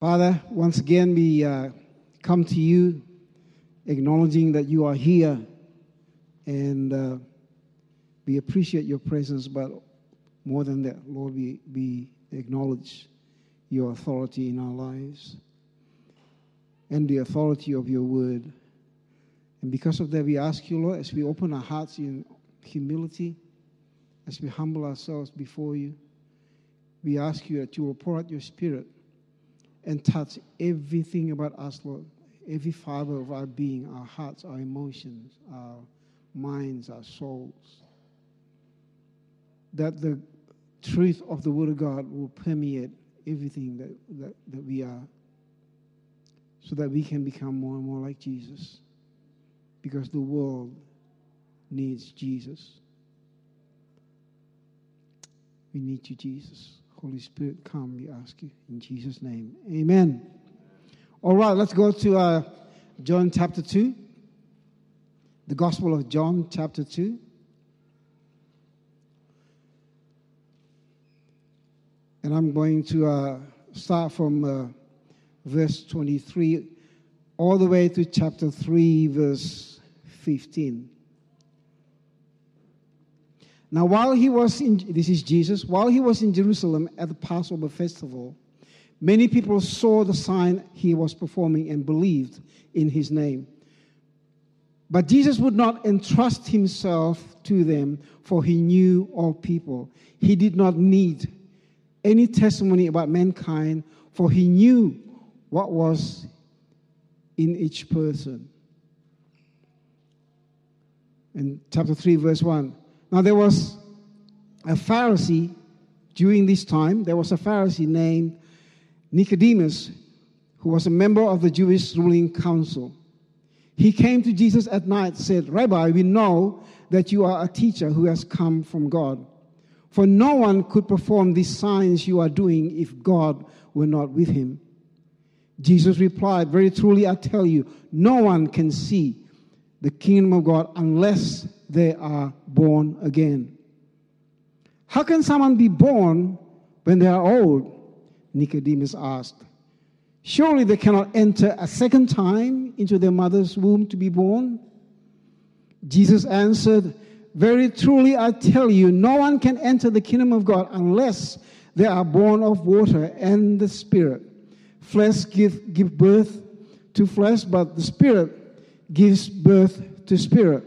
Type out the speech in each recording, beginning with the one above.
Father, once again we uh, come to you acknowledging that you are here and uh, we appreciate your presence, but more than that, Lord, we, we acknowledge your authority in our lives and the authority of your word. And because of that, we ask you, Lord, as we open our hearts in humility, as we humble ourselves before you, we ask you that you will pour out your spirit and touch everything about us, Lord, every fiber of our being, our hearts, our emotions, our minds, our souls. That the truth of the Word of God will permeate everything that, that, that we are so that we can become more and more like Jesus because the world needs Jesus. We need you, Jesus. Holy Spirit, come, we ask you. In Jesus' name, amen. All right, let's go to uh, John chapter 2. The Gospel of John chapter 2. And I'm going to uh, start from uh, verse 23 all the way to chapter 3, verse 15. Now, while he was in, this is Jesus, while he was in Jerusalem at the Passover festival, many people saw the sign he was performing and believed in his name. But Jesus would not entrust himself to them, for he knew all people. He did not need any testimony about mankind, for he knew what was in each person. In chapter 3, verse 1. Now, there was a Pharisee during this time, there was a Pharisee named Nicodemus who was a member of the Jewish ruling council. He came to Jesus at night, said, Rabbi, we know that you are a teacher who has come from God. For no one could perform these signs you are doing if God were not with him. Jesus replied, Very truly I tell you, no one can see the kingdom of God unless they are born again. How can someone be born when they are old? Nicodemus asked. Surely they cannot enter a second time into their mother's womb to be born? Jesus answered, Very truly I tell you, no one can enter the kingdom of God unless they are born of water and the Spirit. Flesh give, give birth to flesh, but the Spirit gives birth to spirit.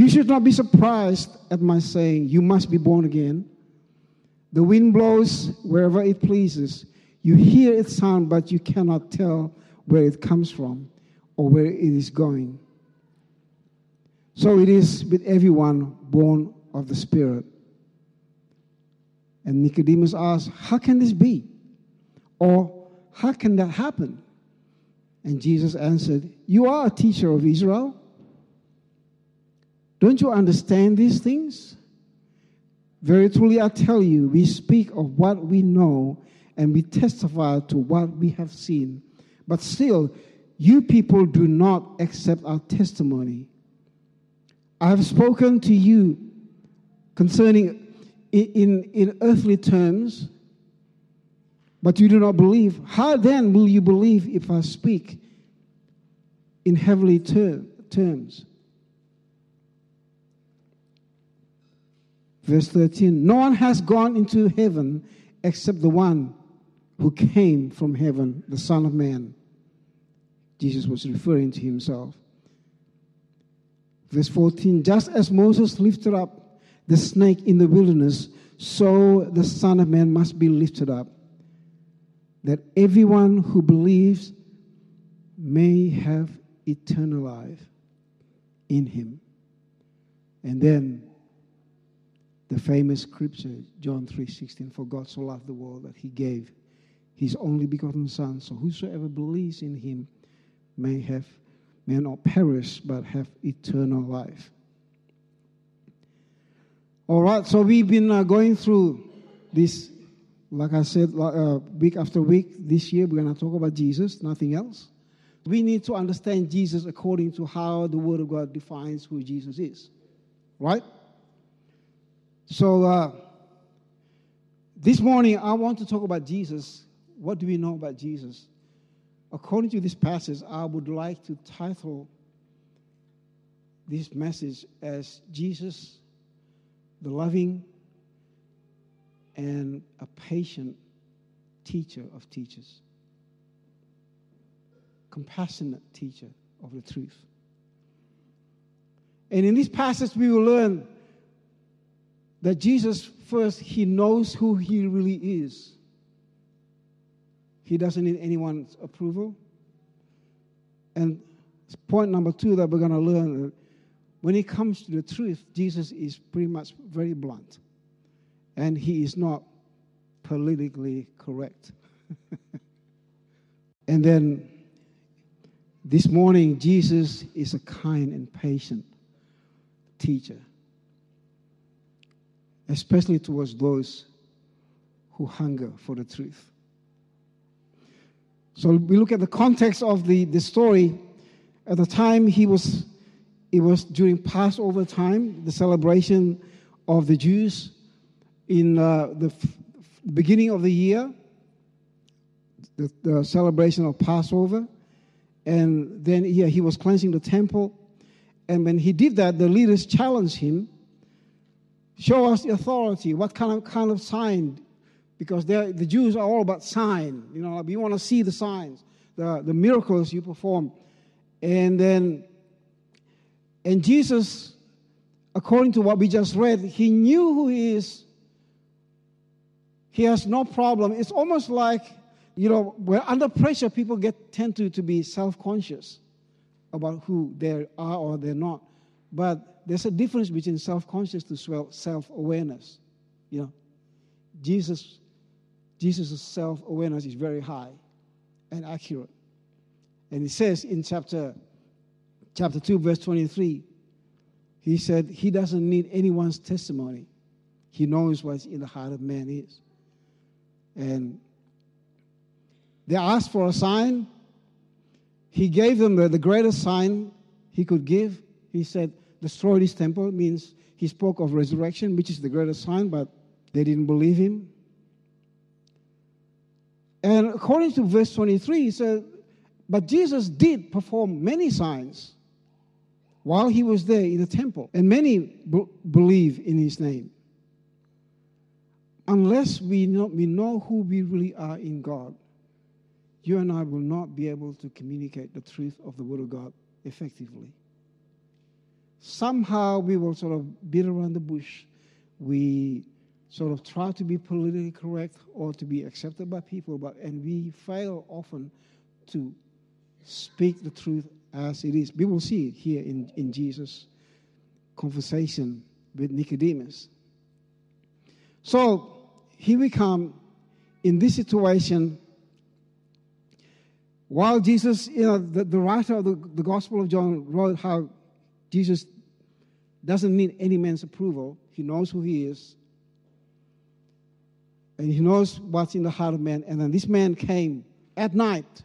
You should not be surprised at my saying, You must be born again. The wind blows wherever it pleases. You hear its sound, but you cannot tell where it comes from or where it is going. So it is with everyone born of the Spirit. And Nicodemus asked, How can this be? Or how can that happen? And Jesus answered, You are a teacher of Israel. Don't you understand these things? Very truly, I tell you, we speak of what we know and we testify to what we have seen. But still, you people do not accept our testimony. I have spoken to you concerning in, in, earthly terms but you do not believe. How then will you believe if I speak in heavenly ter- terms? Verse 13 No one has gone into heaven except the one who came from heaven, the Son of Man. Jesus was referring to himself. Verse 14 Just as Moses lifted up the snake in the wilderness, so the Son of Man must be lifted up that everyone who believes may have eternal life in him. And then the famous scripture, John 3:16, for God so loved the world that he gave his only begotten son, so whosoever believes in him may have may not perish but have eternal life. All right, so we've been uh, going through this like I said, uh, week after week, this year we're going to talk about Jesus, nothing else. We need to understand Jesus according to how the Word of God defines who Jesus is. Right? So, uh, this morning I want to talk about Jesus what do we know about Jesus? According to this passage, I would like to title this message as Jesus, the loving and a patient teacher of teachers, compassionate teacher of the truth. And in this passage, we will learn that Jesus, first, he knows who he really is. He doesn't need anyone's approval. And point number two that we're going to learn when it comes to the truth, Jesus is pretty much very blunt. And he is not politically correct. and then this morning, Jesus is a kind and patient teacher, especially towards those who hunger for the truth. So we look at the context of the, the story. At the time, he was, it was during Passover time, the celebration of the Jews in uh, the f- beginning of the year, the, the celebration of Passover. And then yeah, he was cleansing the temple. And when he did that, the leaders challenged him show us the authority. What kind of, kind of sign? Because the Jews are all about sign. You know, we want to see the signs, the, the miracles you perform. And then, and Jesus, according to what we just read, he knew who he is. He has no problem. It's almost like, you know, we're under pressure, people get tend to, to be self-conscious about who they are or they're not. But there's a difference between self consciousness to self awareness. You know, Jesus, Jesus' self awareness is very high and accurate. And he says in chapter, chapter 2, verse 23, he said, He doesn't need anyone's testimony. He knows what's in the heart of man is. And they asked for a sign, he gave them the, the greatest sign he could give. He said, Destroy this temple means he spoke of resurrection, which is the greatest sign, but they didn't believe him. And according to verse 23, he said, But Jesus did perform many signs while he was there in the temple, and many b- believe in his name. Unless we know, we know who we really are in God, you and I will not be able to communicate the truth of the Word of God effectively. Somehow we will sort of beat around the bush. We sort of try to be politically correct or to be accepted by people, but and we fail often to speak the truth as it is. We will see it here in, in Jesus' conversation with Nicodemus. So here we come in this situation while Jesus, you know, the, the writer of the, the Gospel of John wrote how Jesus doesn't need any man's approval, he knows who he is, and he knows what's in the heart of man. And then this man came at night.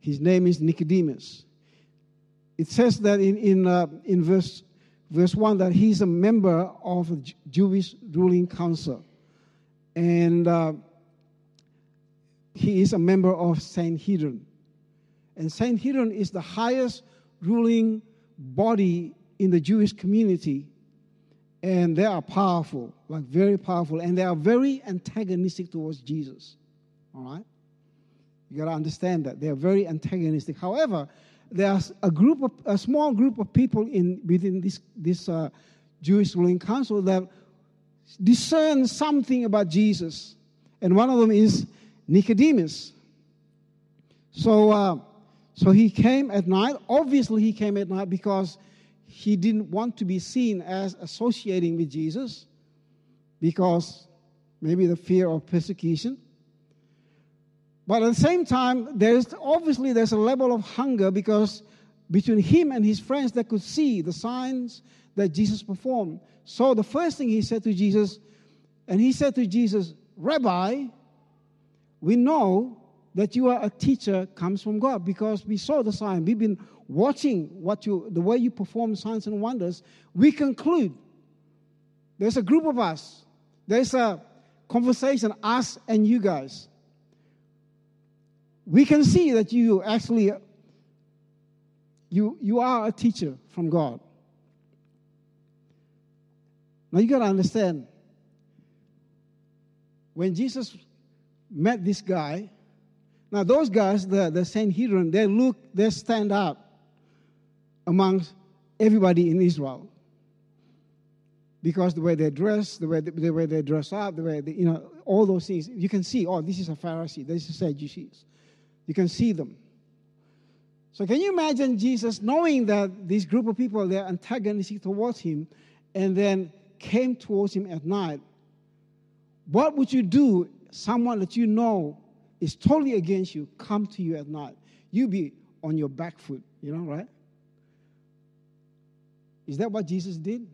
His name is Nicodemus. It says that in, in, uh, in verse, verse 1 that he's a member of a Jewish ruling council. And uh, he is a member of Sanhedrin. And Sanhedrin is the highest ruling body in the Jewish community. And they are powerful, like very powerful. And they are very antagonistic towards Jesus. All right? You got to understand that. They are very antagonistic. However, there's a group of, a small group of people in, within this, this uh, Jewish ruling council that discern something about Jesus. And one of them is Nicodemus. So, uh, so he came at night. Obviously, he came at night because he didn't want to be seen as associating with Jesus, because maybe the fear of persecution. But at the same time, there's obviously there's a level of hunger because between him and his friends they could see the signs that Jesus performed. So the first thing he said to Jesus, and he said to Jesus, Rabbi, we know that you are a teacher comes from God because we saw the sign. We've been watching what you, the way you perform signs and wonders. We conclude there's a group of us. There's a conversation, us and you guys, we can see that you actually you, you are a teacher from God. Now you got to understand when Jesus met this guy, now those guys, the, the Sanhedrin, they look, they stand out amongst everybody in Israel. Because the way they dress, the way they, the way they dress up, the way they, you know, all those things, you can see, oh, this is a Pharisee, this is a Sadducees. You can see them. So can you imagine Jesus knowing that this group of people, they're antagonistic towards him, and then came towards him at night? What would you do? Someone that you know is totally against you come to you at night. You be on your back foot, you know, right? Is that what Jesus did?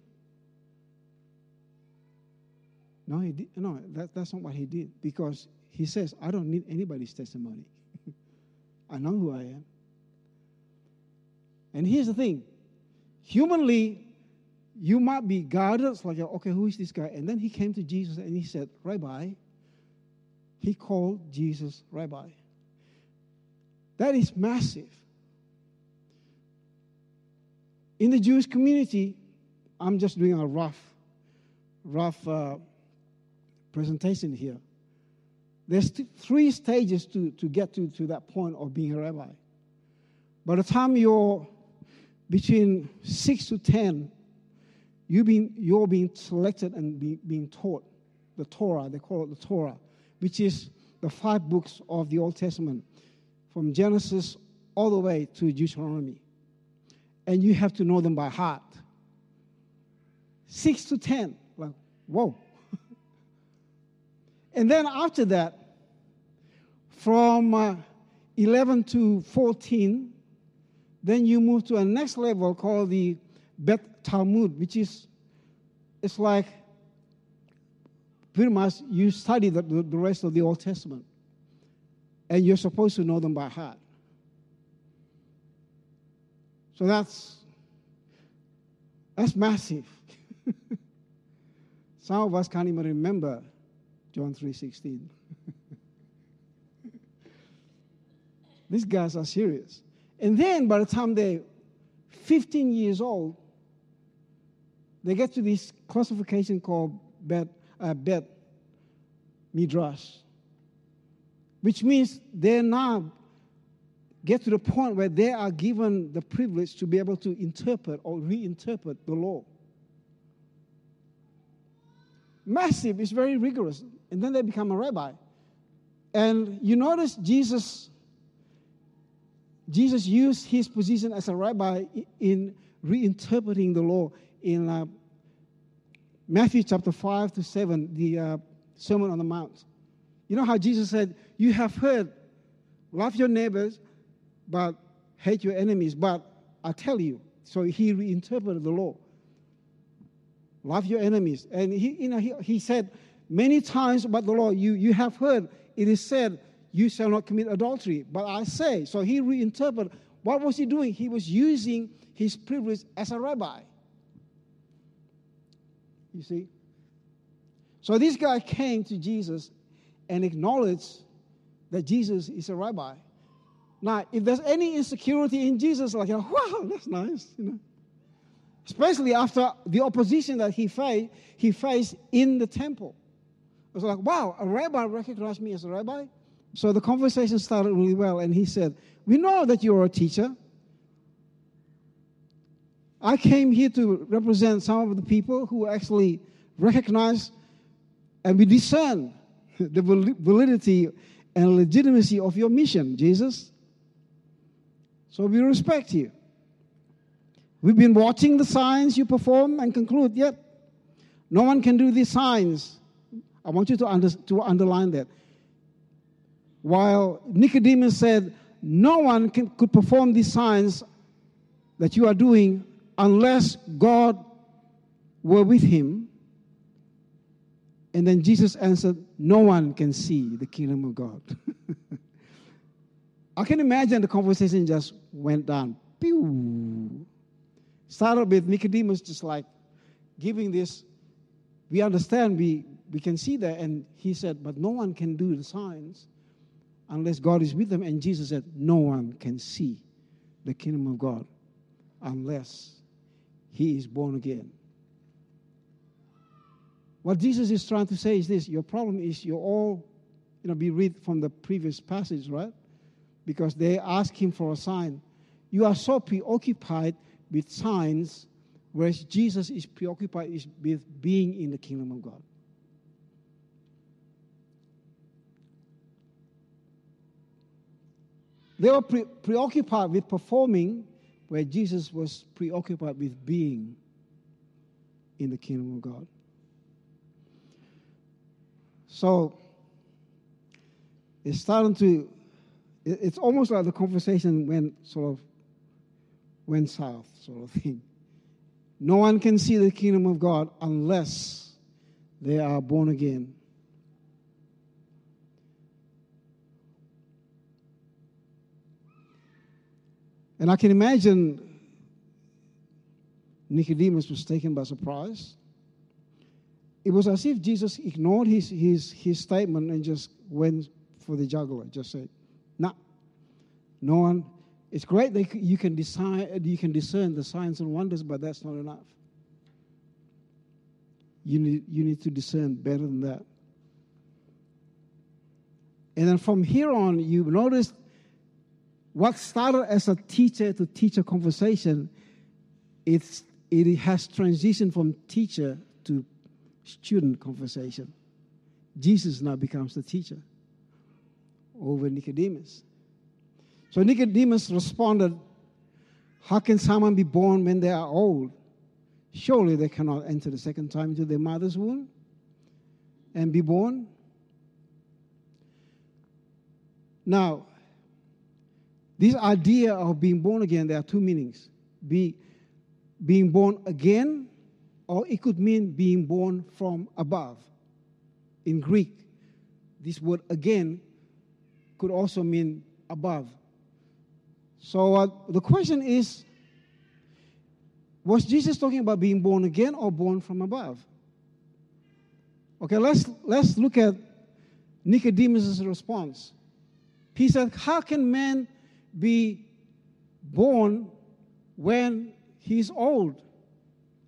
No, he did. No, that, that's not what he did because he says, I don't need anybody's testimony. I know who I am. And here's the thing humanly, you might be guarded. It's like, okay, who is this guy? And then he came to Jesus and he said, Rabbi. He called Jesus Rabbi. That is massive. In the Jewish community, I'm just doing a rough, rough uh, presentation here. There's three stages to, to get to, to that point of being a rabbi. By the time you're between six to ten, you being, you're being selected and be, being taught the Torah. They call it the Torah, which is the five books of the Old Testament, from Genesis all the way to Deuteronomy. And you have to know them by heart. Six to ten, like, whoa. and then after that, from uh, 11 to 14, then you move to a next level called the Bet Talmud, which is it's like pretty much you study the, the, rest of the Old Testament. And you're supposed to know them by heart. So that's that's massive. Some of us can't even remember John 3:16. These guys are serious. And then by the time they're 15 years old, they get to this classification called uh, bet Midrash, which means they now get to the point where they are given the privilege to be able to interpret or reinterpret the law. Massive, it's very rigorous. And then they become a rabbi. And you notice Jesus Jesus used his position as a rabbi in reinterpreting the law in uh, Matthew chapter 5 to 7, the uh, Sermon on the Mount. You know how Jesus said, You have heard, love your neighbors, but hate your enemies. But I tell you, so he reinterpreted the law. Love your enemies. And he, you know, he, he said many times about the law, you, you have heard, it is said, you shall not commit adultery. But I say, so he reinterpreted. What was he doing? He was using his privilege as a rabbi. You see? So this guy came to Jesus and acknowledged that Jesus is a rabbi. Now, if there's any insecurity in Jesus, like, wow, that's nice, you know. Especially after the opposition that he faced, he faced in the temple. It was like, wow, a rabbi recognized me as a rabbi. So the conversation started really well, and he said, We know that you're a teacher. I came here to represent some of the people who actually recognize and we discern the validity and legitimacy of your mission, Jesus. So we respect you. We've been watching the signs you perform and conclude, yet no one can do these signs. I want you to, under, to underline that. While Nicodemus said, No one can, could perform these signs that you are doing unless God were with him. And then Jesus answered, No one can see the kingdom of God. I can imagine the conversation just went down. Pew. Started with Nicodemus just like giving this. We understand we we can see that. And he said, But no one can do the signs unless God is with them. And Jesus said, No one can see the kingdom of God unless he is born again. What Jesus is trying to say is this your problem is you're all, you know, we read from the previous passage, right? Because they ask him for a sign. You are so preoccupied with signs, whereas Jesus is preoccupied with being in the kingdom of God. They were pre- preoccupied with performing, where Jesus was preoccupied with being in the kingdom of God. So it's starting to, it's almost like the conversation went sort of went south, sort of thing. No one can see the kingdom of God unless they are born again. And I can imagine Nicodemus was taken by surprise. It was as if Jesus ignored his, his, his statement and just went for the juggler, just said, nah, no one. It's great that you can, decide, you can discern the signs and wonders, but that's not enough. You need, you need to discern better than that. And then from here on, you notice what started as a teacher to teacher conversation, it's, it has transitioned from teacher to student conversation. Jesus now becomes the teacher over Nicodemus. So Nicodemus responded, How can someone be born when they are old? Surely they cannot enter the second time into their mother's womb and be born. Now, this idea of being born again, there are two meanings. Be, being born again, or it could mean being born from above. In Greek, this word again could also mean above. So uh, the question is was Jesus talking about being born again or born from above? Okay, let's, let's look at Nicodemus' response. He said, How can man be born when he's old?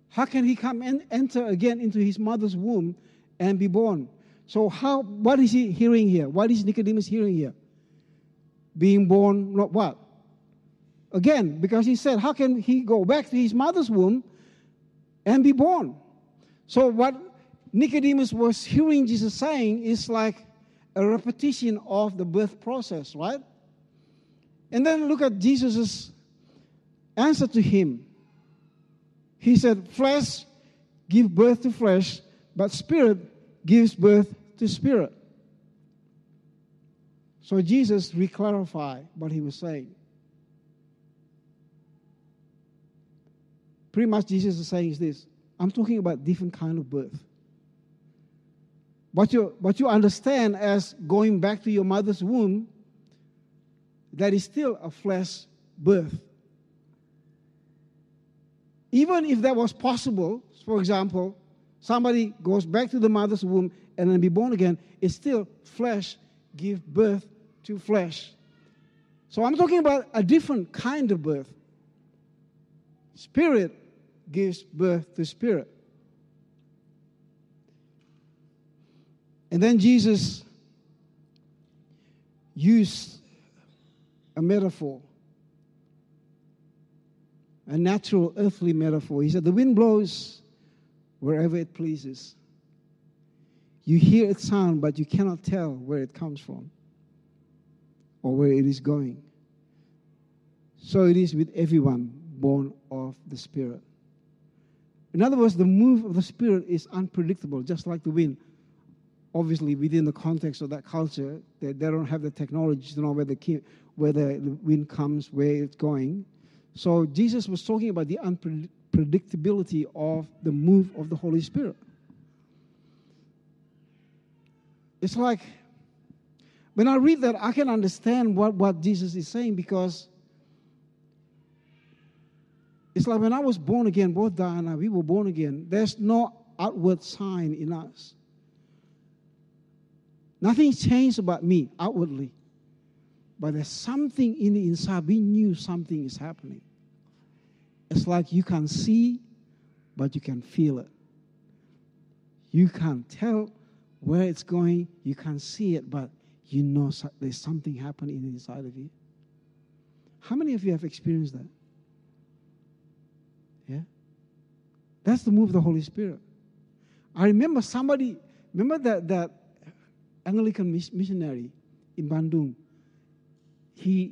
How can he come and enter again into his mother's womb and be born? So how what is he hearing here? What is Nicodemus hearing here? Being born not what? Again, because he said, How can he go back to his mother's womb and be born? So what Nicodemus was hearing Jesus saying is like a repetition of the birth process, right? And then look at Jesus' answer to him. He said, Flesh gives birth to flesh, but spirit gives birth to spirit. So Jesus reclarified what he was saying. Pretty much Jesus is saying is this. I'm talking about different kind of birth. What you, what you understand as going back to your mother's womb that is still a flesh birth. Even if that was possible, for example, somebody goes back to the mother's womb and then be born again, it's still flesh give birth to flesh. So I'm talking about a different kind of birth. Spirit gives birth to spirit. And then Jesus used a metaphor, a natural earthly metaphor. He said, The wind blows wherever it pleases. You hear its sound, but you cannot tell where it comes from or where it is going. So it is with everyone born of the Spirit. In other words, the move of the Spirit is unpredictable, just like the wind obviously within the context of that culture, they, they don't have the technology to know where the, where the wind comes, where it's going. So Jesus was talking about the unpredictability of the move of the Holy Spirit. It's like when I read that, I can understand what, what Jesus is saying because it's like when I was born again, both Diana and I, we were born again, there's no outward sign in us Nothing changed about me outwardly. But there's something in the inside. We knew something is happening. It's like you can see, but you can feel it. You can't tell where it's going, you can't see it, but you know there's something happening inside of you. How many of you have experienced that? Yeah? That's the move of the Holy Spirit. I remember somebody, remember that, that Anglican missionary in Bandung? He,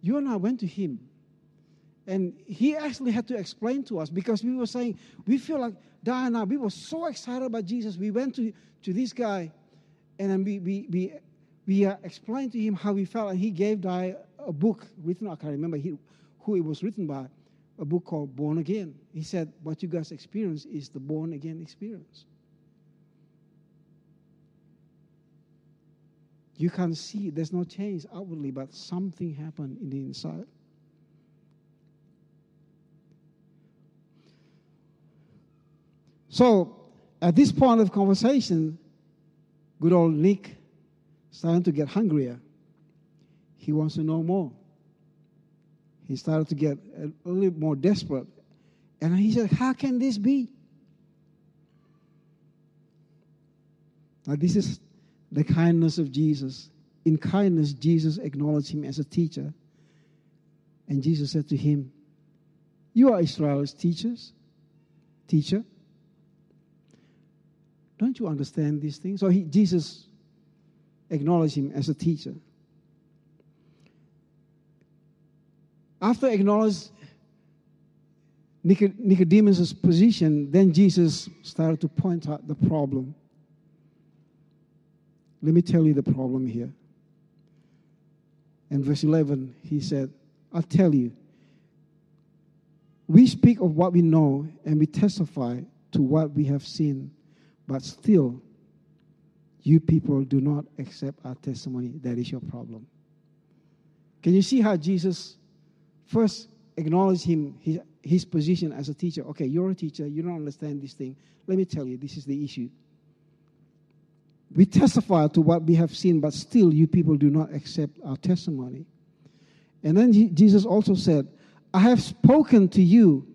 you and I went to him, and he actually had to explain to us because we were saying, we feel like Diana, we were so excited about Jesus. We went to, to this guy, and then we, we, we, we uh, explained to him how we felt, and he gave Di a book written, I can't remember he, who it was written by, a book called Born Again. He said, What you guys experience is the born again experience. You can see there's no change outwardly, but something happened in the inside. So, at this point of conversation, good old Nick starting to get hungrier. He wants to know more. He started to get a little more desperate. And he said, How can this be? Now, this is the kindness of Jesus. In kindness, Jesus acknowledged him as a teacher. And Jesus said to him, You are Israel's teachers, teacher. Don't you understand these things? So he, Jesus acknowledged him as a teacher. After acknowledging Nicodemus' position, then Jesus started to point out the problem. Let me tell you the problem here. In verse 11, he said, I'll tell you. We speak of what we know and we testify to what we have seen, but still, you people do not accept our testimony. That is your problem. Can you see how Jesus first acknowledged him, his, his position as a teacher? Okay, you're a teacher, you don't understand this thing. Let me tell you, this is the issue. We testify to what we have seen, but still you people do not accept our testimony. And then Jesus also said, I have spoken to you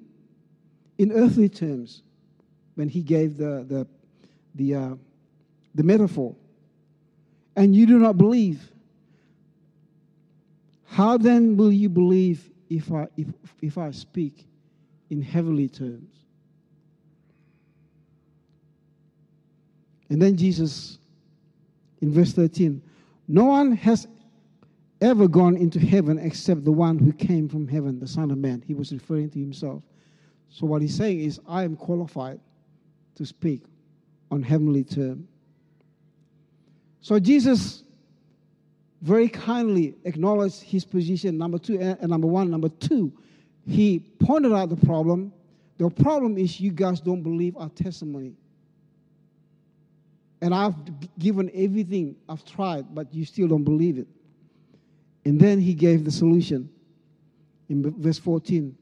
in earthly terms when he gave the, the, the, uh, the metaphor, and you do not believe. How then will you believe if I, if, if I speak in heavenly terms? And then Jesus in verse 13 No one has ever gone into heaven except the one who came from heaven, the Son of Man. He was referring to himself. So what he's saying is, I am qualified to speak on heavenly term. So Jesus very kindly acknowledged his position, number two, and number one. Number two, he pointed out the problem. The problem is you guys don't believe our testimony. And I've given everything, I've tried, but you still don't believe it. And then he gave the solution in verse 14.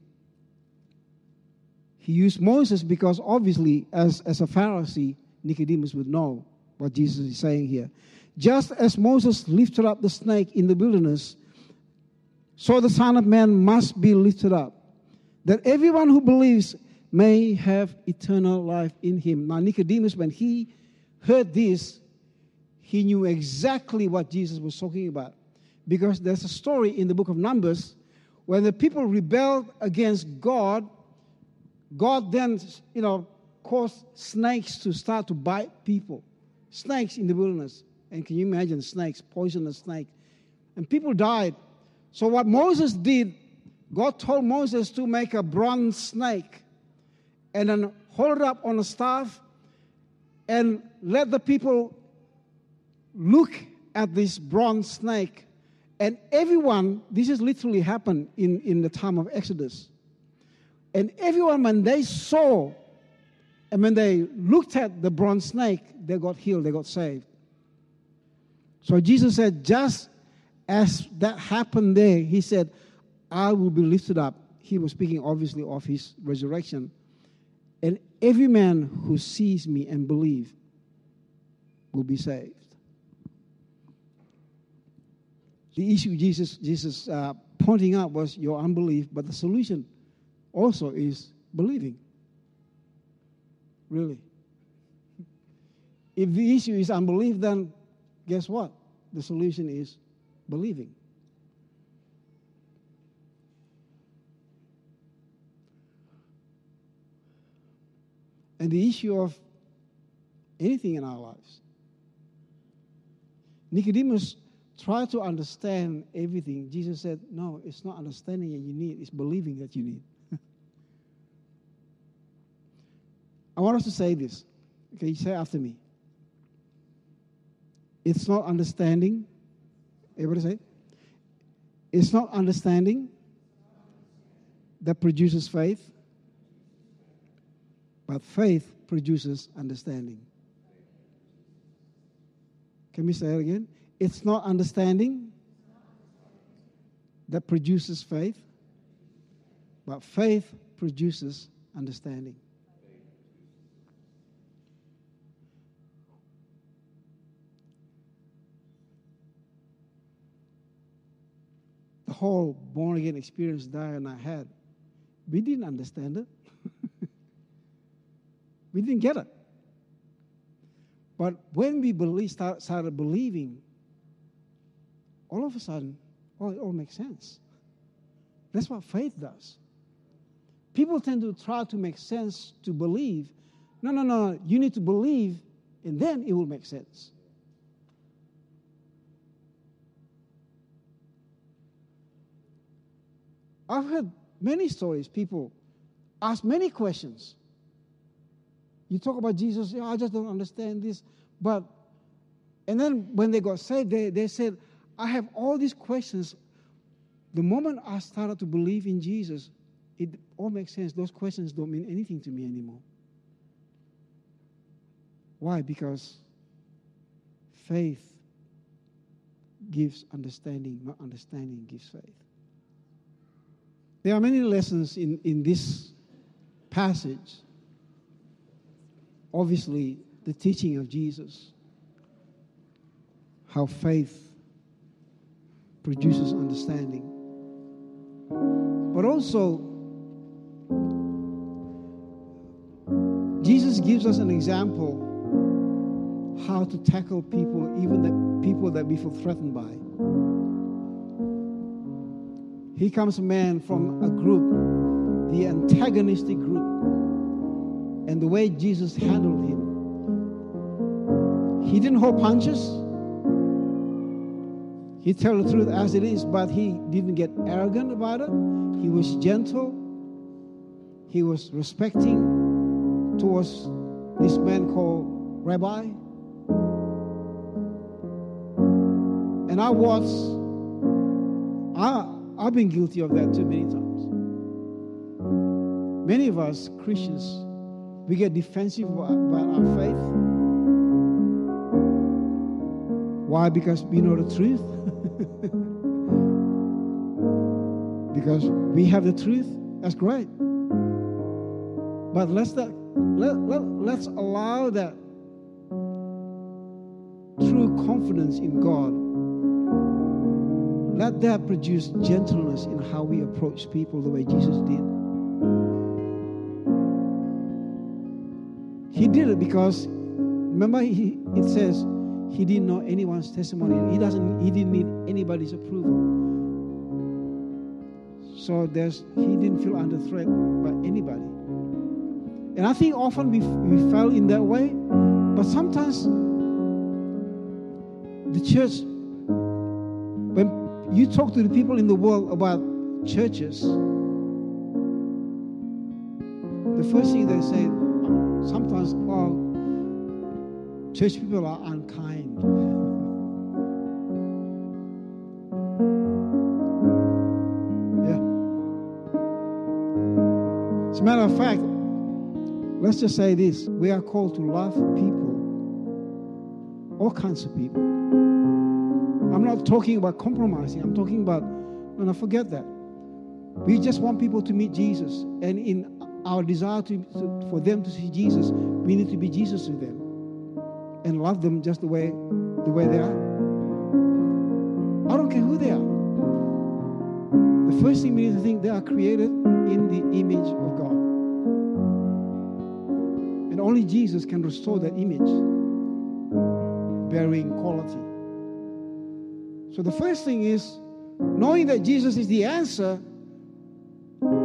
He used Moses because obviously, as, as a Pharisee, Nicodemus would know what Jesus is saying here. Just as Moses lifted up the snake in the wilderness, so the Son of Man must be lifted up, that everyone who believes may have eternal life in him. Now, Nicodemus, when he heard this, he knew exactly what Jesus was talking about. Because there's a story in the book of Numbers when the people rebelled against God, God then, you know, caused snakes to start to bite people. Snakes in the wilderness. And can you imagine snakes, poisonous snake? And people died. So what Moses did, God told Moses to make a bronze snake and then hold it up on a staff and let the people look at this bronze snake. And everyone, this has literally happened in, in the time of Exodus. And everyone, when they saw and when they looked at the bronze snake, they got healed, they got saved. So Jesus said, just as that happened there, he said, I will be lifted up. He was speaking obviously of his resurrection. And every man who sees me and believes will be saved. The issue Jesus, Jesus uh, pointing out was your unbelief, but the solution also is believing. Really. If the issue is unbelief, then guess what? The solution is believing. And the issue of anything in our lives. Nicodemus tried to understand everything. Jesus said, No, it's not understanding that you need, it's believing that you need. I want us to say this. Okay, you say after me. It's not understanding. Everybody say. It's not understanding that produces faith, but faith produces understanding. Can we say it again? It's not understanding that produces faith, but faith produces understanding. The whole born again experience Diane and I had, we didn't understand it. We didn't get it. But when we believe, start, started believing, all of a sudden, oh, it all makes sense. That's what faith does. People tend to try to make sense to believe. No, no, no. You need to believe, and then it will make sense. I've heard many stories. People ask many questions. You talk about Jesus, I just don't understand this. But, and then when they got saved, they, they said, I have all these questions. The moment I started to believe in Jesus, it all makes sense. Those questions don't mean anything to me anymore. Why? Because faith gives understanding, not understanding gives faith. There are many lessons in, in this passage obviously the teaching of Jesus, how faith produces understanding. But also, Jesus gives us an example how to tackle people, even the people that we feel threatened by. Here comes a man from a group, the antagonistic group and the way Jesus handled him. He didn't hold punches. He told the truth as it is, but he didn't get arrogant about it. He was gentle. He was respecting towards this man called Rabbi. And I was, I, I've been guilty of that too many times. Many of us Christians we get defensive about our faith. Why? Because we know the truth. because we have the truth. That's great. But let's not, let, let, let's allow that true confidence in God. Let that produce gentleness in how we approach people the way Jesus did. He did it because, remember, he, it says he didn't know anyone's testimony. He doesn't. He didn't need anybody's approval. So there's he didn't feel under threat by anybody. And I think often we, we fell in that way, but sometimes the church, when you talk to the people in the world about churches, the first thing they say, well, church people are unkind. Yeah. As a matter of fact, let's just say this we are called to love people, all kinds of people. I'm not talking about compromising, I'm talking about, no, I forget that. We just want people to meet Jesus. And in our desire to, to, for them to see Jesus, we need to be Jesus to them and love them just the way the way they are. I don't care who they are. The first thing we need to think they are created in the image of God. And only Jesus can restore that image, bearing quality. So the first thing is knowing that Jesus is the answer.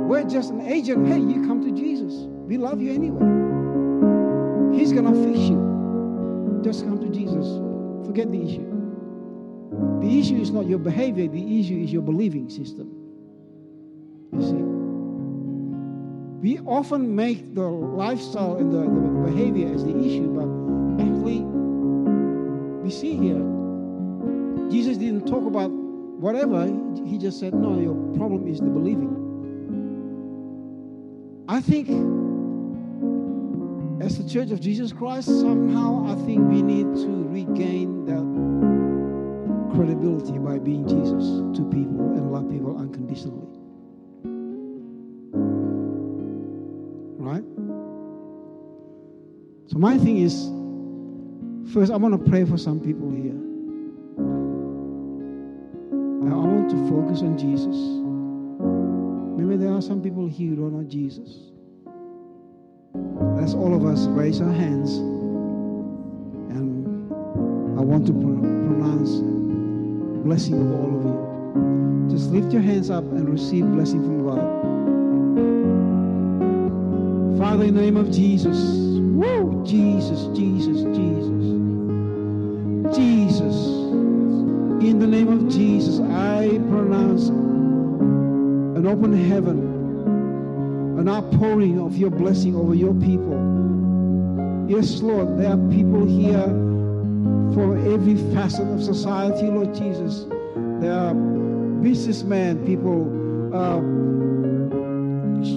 We're just an agent. Hey, you come to Jesus. We love you anyway. He's going to fix you. Just come to Jesus. Forget the issue. The issue is not your behavior, the issue is your believing system. You see? We often make the lifestyle and the, the behavior as the issue, but actually, we see here, Jesus didn't talk about whatever, he just said, No, your problem is the believing. I think as the Church of Jesus Christ, somehow I think we need to regain that credibility by being Jesus to people and love people unconditionally. Right? So, my thing is first, I want to pray for some people here. I want to focus on Jesus. There are some people here who don't know Jesus. Let's all of us raise our hands and I want to pronounce blessing of all of you. Just lift your hands up and receive blessing from God. Father, in the name of Jesus, woo, Jesus, Jesus, Jesus, Jesus. In the name of Jesus, I pronounce an open heaven an outpouring of your blessing over your people. Yes, Lord, there are people here from every facet of society, Lord Jesus. There are businessmen, people, uh,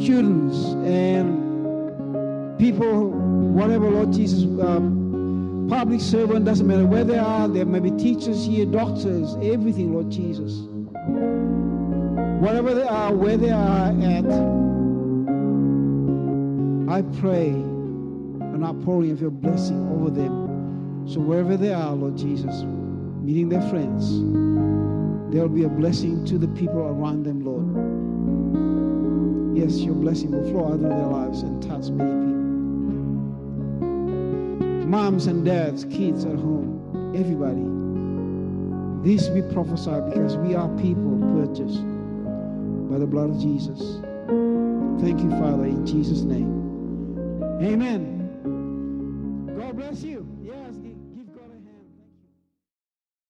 students, and people, whatever, Lord Jesus, uh, public servant, doesn't matter where they are. There may be teachers here, doctors, everything, Lord Jesus. Whatever they are, where they are at, I pray an outpouring of your blessing over them. So wherever they are, Lord Jesus, meeting their friends, there will be a blessing to the people around them, Lord. Yes, your blessing will flow out of their lives and touch many people. Moms and dads, kids at home, everybody. This we prophesy because we are people purchased by the blood of Jesus. Thank you, Father, in Jesus' name. Amen. God bless you.